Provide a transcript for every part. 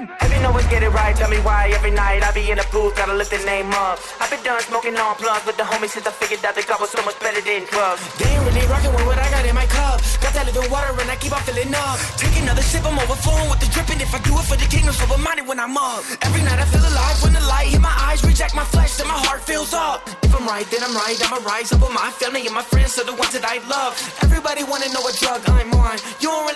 Every no one get it right, tell me why every night I be in the booth, gotta lift the name up. I've been done smoking on plugs with the homies since I figured out the cup was so much better than drugs. They ain't really rocking with what I got in my cup. Got that living water and I keep on filling up. Take another sip, I'm overflowing with the dripping. If I do it for the kingdom, so minded when I'm up. Every night I feel alive when the light hit my eyes, reject my flesh, then my heart fills up. If I'm right, then I'm right, I'ma rise up with my family and my friends, so the ones that I love. Everybody wanna know what drug I'm on. You don't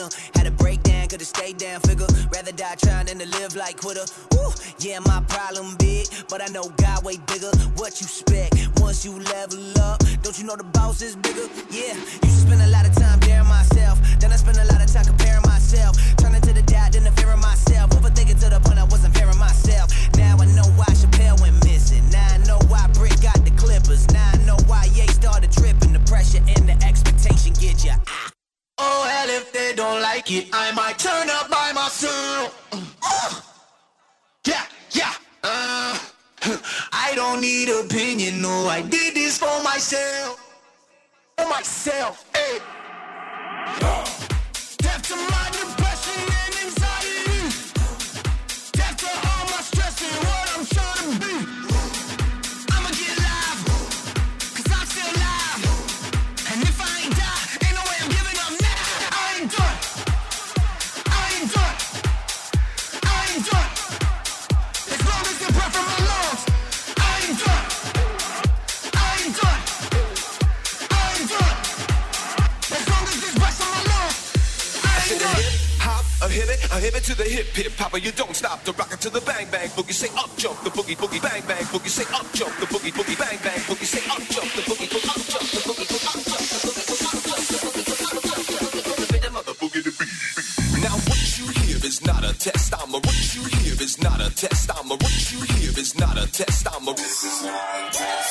winner. Had a breakdown, could've stayed down, figure. Rather die trying than to live like quitter. Ooh, yeah, my problem big, but I know God way bigger. What you expect once you level up? Don't you know the boss is bigger? Yeah, used to spend a lot of time daring myself. Then I spent a lot of time comparing myself. Turning to the doubt, then the fear of myself. Overthinking to the point I wasn't fairing myself. Now I know why Chappelle went missing. Now I know why Brick got the Clippers. Now I know why Ye started tripping. The pressure and the expectation get ya. Don't like it, I might turn up by myself. Yeah, yeah. Uh, I don't need opinion, no, I did this for myself. For myself, hip hip hopper. You don't stop the rocket to the bang bang boogie. Say up jump the boogie boogie bang bang boogie. Say up jump the boogie boogie bang bang boogie. Say up jump the boogie boogie up jump the boogie boogie up jump the boogie boogie up jump the boogie boogie up jump the boogie boogie rhythm of the boogie the beat. Now what you hear is not a test. I'm a what you hear is not a test. I'm a what you hear is not a test. I'm a this is not a test.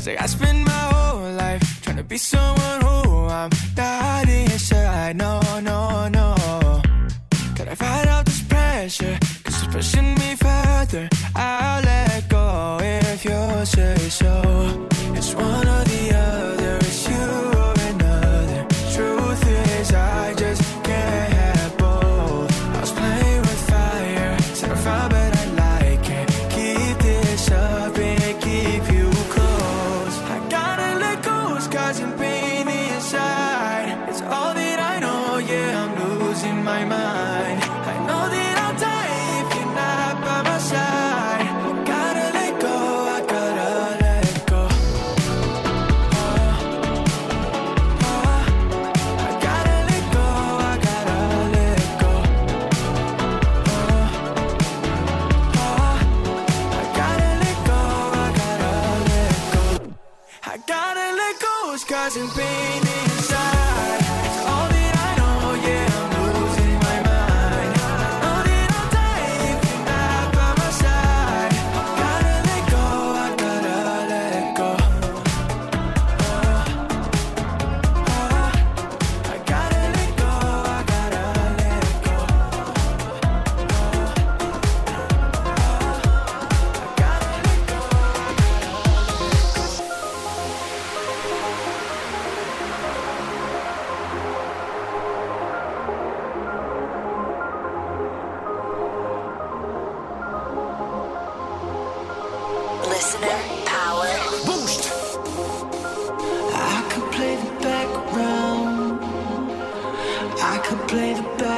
It's like I spend my whole life trying to be someone who I'm not inside. No, no, no. Gotta fight out this pressure, cause it's pushing me further. I'll let go if you say so. It's one of doesn't. play the best.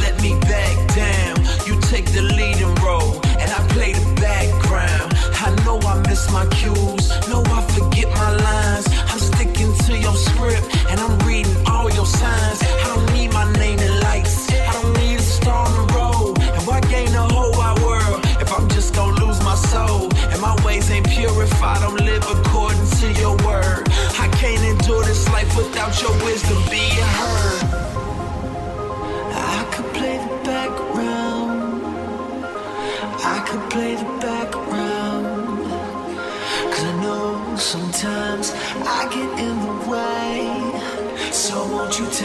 let me back down. You take the leading role, and I play the background. I know I miss my cues, no, I you tell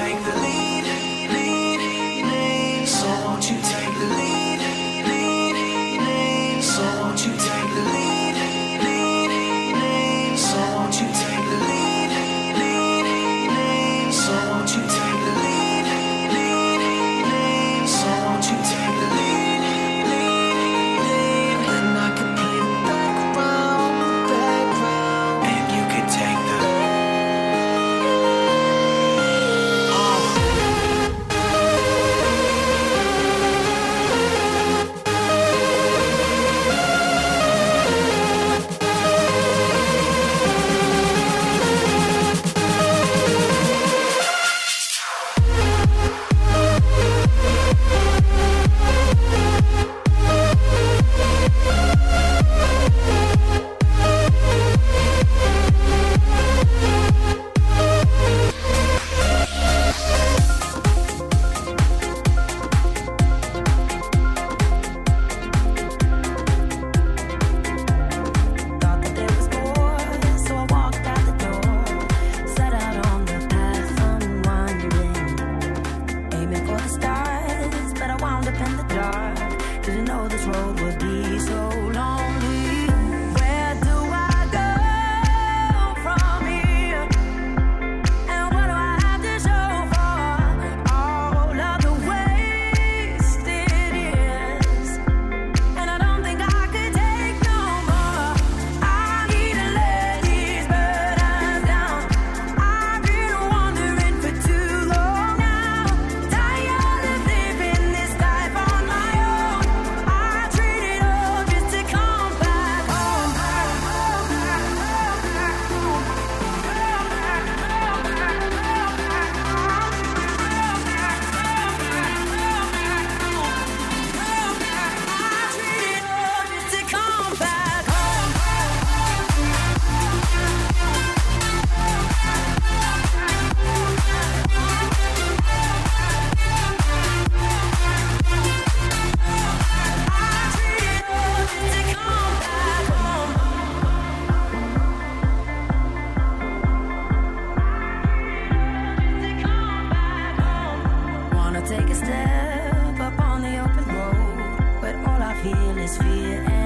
feel is fear